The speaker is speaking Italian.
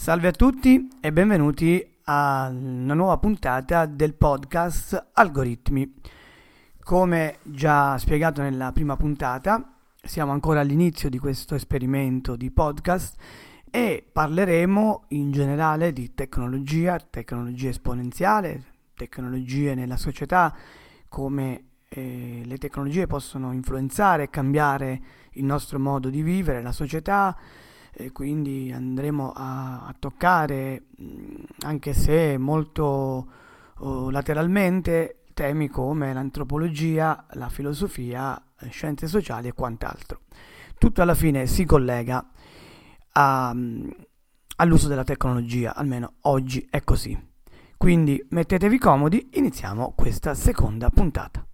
Salve a tutti e benvenuti a una nuova puntata del podcast Algoritmi. Come già spiegato nella prima puntata, siamo ancora all'inizio di questo esperimento di podcast e parleremo in generale di tecnologia, tecnologia esponenziale, tecnologie nella società, come eh, le tecnologie possono influenzare e cambiare il nostro modo di vivere, la società, e quindi andremo a, a toccare, anche se molto oh, lateralmente, temi come l'antropologia, la filosofia, scienze sociali e quant'altro. Tutto alla fine si collega a, all'uso della tecnologia, almeno oggi è così. Quindi mettetevi comodi, iniziamo questa seconda puntata.